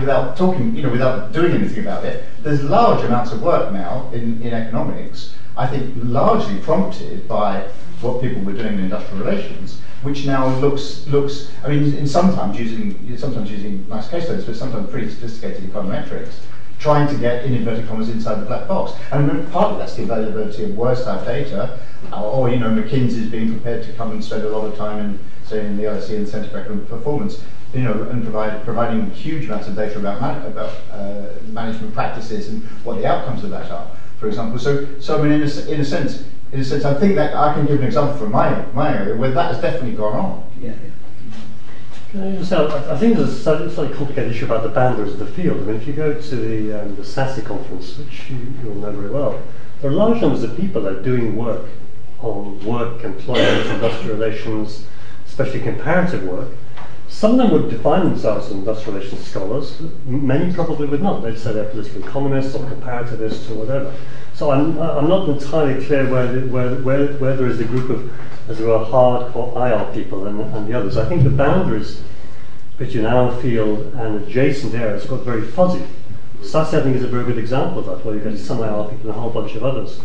without talking, you know, without doing anything about it. There's large amounts of work now in, in economics. I think largely prompted by what people were doing in industrial relations, which now looks looks. I mean, in sometimes using sometimes using nice case studies, but sometimes pretty sophisticated econometrics trying to get, in inverted commas, inside the black box. And partly that's the availability of WERS type data, or, or, you know, McKinsey's being prepared to come and spend a lot of time in, say, in the IC and Centre for Economic Performance, you know, and provide, providing huge amounts of data about, man, about uh, management practices and what the outcomes of that are, for example. So, so I mean, in a, in a sense, in a sense, I think that I can give an example from my, my area where that has definitely gone on. Yeah. So I I think there's a slightly complicated issue about the boundaries of the field. I mean, if you go to the, um, the SASE conference, which you, you'll know very well, there are large numbers of people that are doing work on work, employment, industrial relations, especially comparative work. Some of them would define themselves as industrial relations scholars. Many probably would not. They'd say they're political economists or comparativists or whatever. So I'm, I'm not entirely clear where, the, where, where, where there is a group of, as it were, hardcore IR people and, and the others. I think the boundaries between our field and adjacent areas got very fuzzy. SASE, I think, is a very good example of that, where you get some IR people and a whole bunch of others.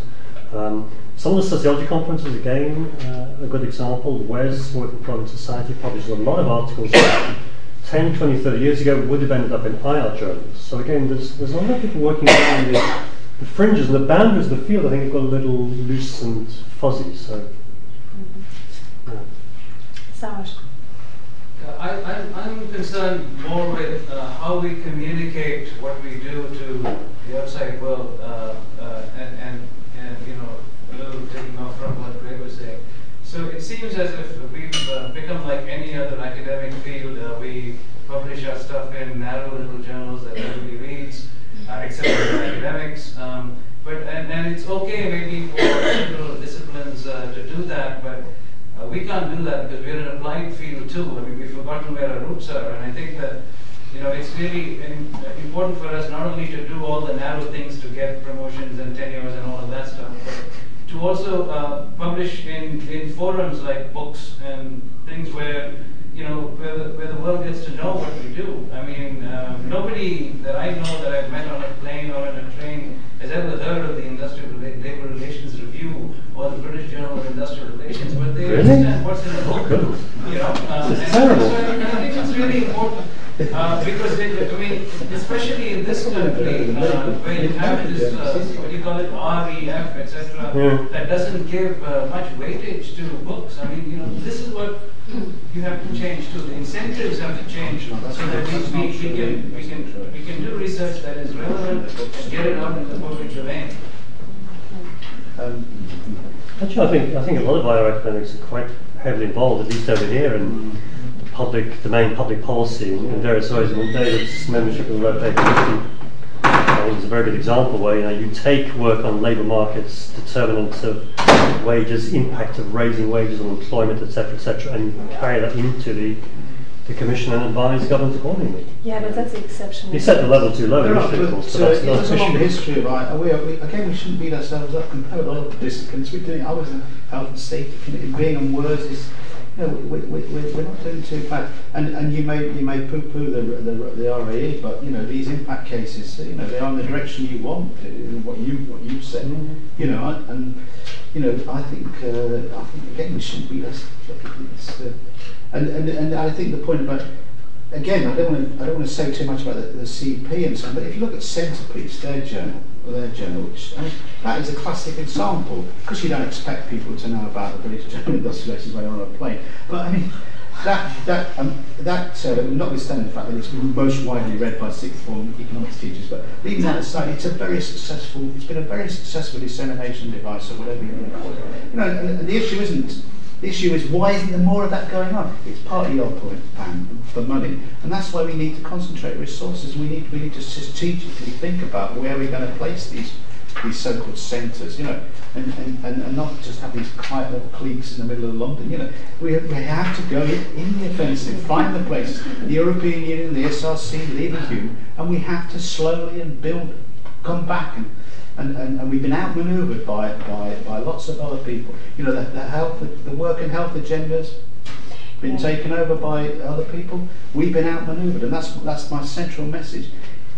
Um, some of the sociology conferences, again, uh, a good example. WES, Working Employment Society, publishes a lot of articles [coughs] 10, 20, 30 years ago would have ended up in IR journals. So again, there's, there's a lot of people working around the, the fringes and the boundaries of the field, I think, have got a little loose and fuzzy. So, yeah. Sarge. Uh, I, I'm, I'm concerned more with uh, how we communicate what we do to the outside world, uh, uh, and, and, and you know, a little taking off from what Greg was saying. So it seems as if we've uh, become like any other academic field. Uh, we publish our stuff in narrow little journals that everybody reads, except for academics. Um, but and, and it's okay maybe for disciplines uh, to do that, but uh, we can't do that because we're an applied field too. I mean, we've forgotten where our roots are, and I think that you know it's really uh, important for us not only to do all the narrow things to get promotions and tenures and all of that stuff, but to also uh, publish in, in forums like books and things where you know where the, where the world gets to know what we do. I mean, um, nobody that I know that I've met on a plane or in a train has ever heard of the Industrial Labor Relations Review or the British Journal of Industrial Relations, but they Really? understand what's in the book. You know, [laughs] is and terrible. So I, I think it's really important uh, because it, I mean, especially in this country uh, where you have this uh, what do you call it REF etc. Yeah. that doesn't give uh, much weightage to books. I mean, you know, this is what you have to change too. The incentives have to change so that we, we, we can we can we can do research that is relevant and get it out in the public domain. Actually, I think I think a lot of IR academics are quite heavily involved, at least over here, in the public domain, public policy, in, in various ways. I mean, David's membership in the Red Paper Committee uh, is a very good example where you know you take work on labour markets, determinants of wages, impact of raising wages on employment, etc., etc., and carry that into the to commission and advise government accordingly. Yeah, but that's the exception. You set the level too low There are, initially, of but, course, but that's there's a not long history of I, we, we, again, we shouldn't beat ourselves up compared with other disciplines. We're doing, I was in health and safety committee, being on words is, know, we, we, we, we're not doing too bad. And, and you may, you may poo-poo the, the, the RAE, but, you know, these impact cases, you know, they're in the direction you want, what you, what you said, Mm-hmm. you know, and, you know, I think, uh, I think, again, we shouldn't ourselves up. It's, uh, and, and, and I think the point about again, I don't want to, I don't want to say too much about the, the CEP and so on, but if you look at Centrepiece, their journal, their journal, which I mean, that is a classic example, because you don't expect people to know about the British Journal of Industrial Relations when on a plane. But I mean, that, that, um, that uh, notwithstanding the fact that it's most widely read by sixth form economics teachers, but leaving that aside, it's a very successful, it's been a very successful dissemination device or whatever you want to call it. You know, the issue isn't the issue is why isn't there more of that going on? It's partly your point, Pam, for money, and that's why we need to concentrate resources. We need we need to strategically think about where we're going to place these these so-called centres, you know, and, and, and, not just have these quiet little cliques in the middle of London. You know, we, we have to go in, the offensive, find the places. The European Union, the ESRC, Lever Hume, and we have to slowly and build, come back and and, and, and we've been outmanoeuvred by, by, by lots of other people. You know, the, the health, the, work and health agendas been Yeah. taken over by other people. We've been outmanoeuvred, and that's that's my central message.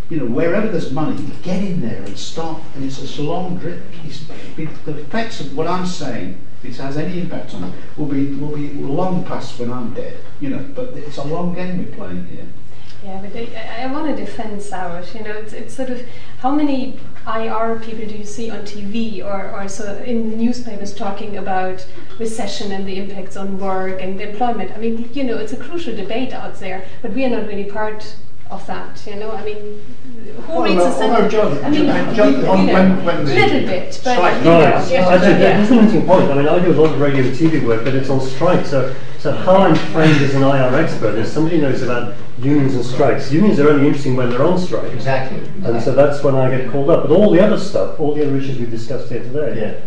You know, wherever there's money, get in there and start. And it's a long drip. It's, the effects of what I'm saying, if it has any impact on it, will be will be long past when I'm dead. You know, but it's a long game we're playing here. Yeah, but I, I want to defend Sauer. You know, it's, it's sort of how many IR people do you see on TV or, or so in the newspapers talking about recession and the impacts on work and employment? I mean, you know, it's a crucial debate out there, but we are not really part of that. You know, I mean, who Well, reads no, the well, Senate? no, John, I mean, John, John, you know, when- when the little bit, but strike- you know, Right. yeah, Actually, yeah. that's an interesting point. I mean, I do a lot of radio and TV work, but it's on strike. So, so how I'm framed as an IR expert is somebody knows about unions and strikes. Unions are only interesting when they're on strike. Exactly. And so that's when I get called up. But all the other stuff, all the other issues we've discussed here today. Yeah.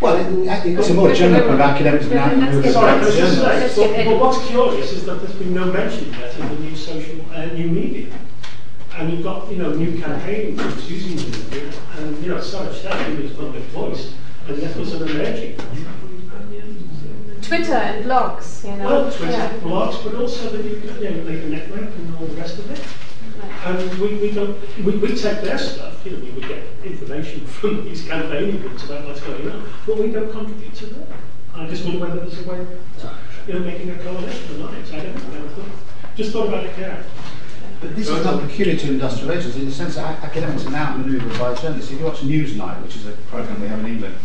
Well, it, it's a more general point about academics being Let's outmanoeuvred get by back to the this. journalists. Let's But, get but in. what's curious is that there's been no mention yet of the new social, uh, new media. And you've got, you know, new campaigning groups using the media, and, you know, so much that media is public voice, and yet there's an emerging. Twitter and blogs. You know, Well, Twitter, yeah. blogs, but also the, you know, like the network and all the rest of it. Right. And we, we don't, we, we take their stuff, you know, we would get information [laughs] from these campaigning groups about what's going on, but we don't contribute to that. I just wonder whether there's a way of, you know, making a coalition alliance. I don't know, I thought, just thought about it there. But this is not peculiar to industrial relations in the sense that academics are now manoeuvred by journalists. If you watch Newsnight, which is a programme we have in England,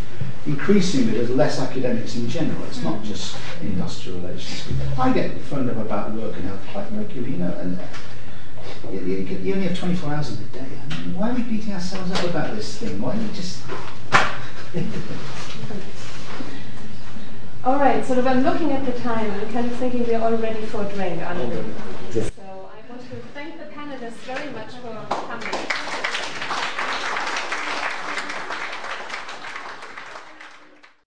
increasingly there's less academics in general. It's not just industrial relations. I get phoned up about work and health quite regularly, you know, and you, you, you only have 24 hours in a day. I mean, why are we beating ourselves up about this thing? Why don't we just... [laughs] All right, sort of I'm looking at the time and kind of thinking we're all ready for a drink, aren't we? So I want to thank the panelists very much for...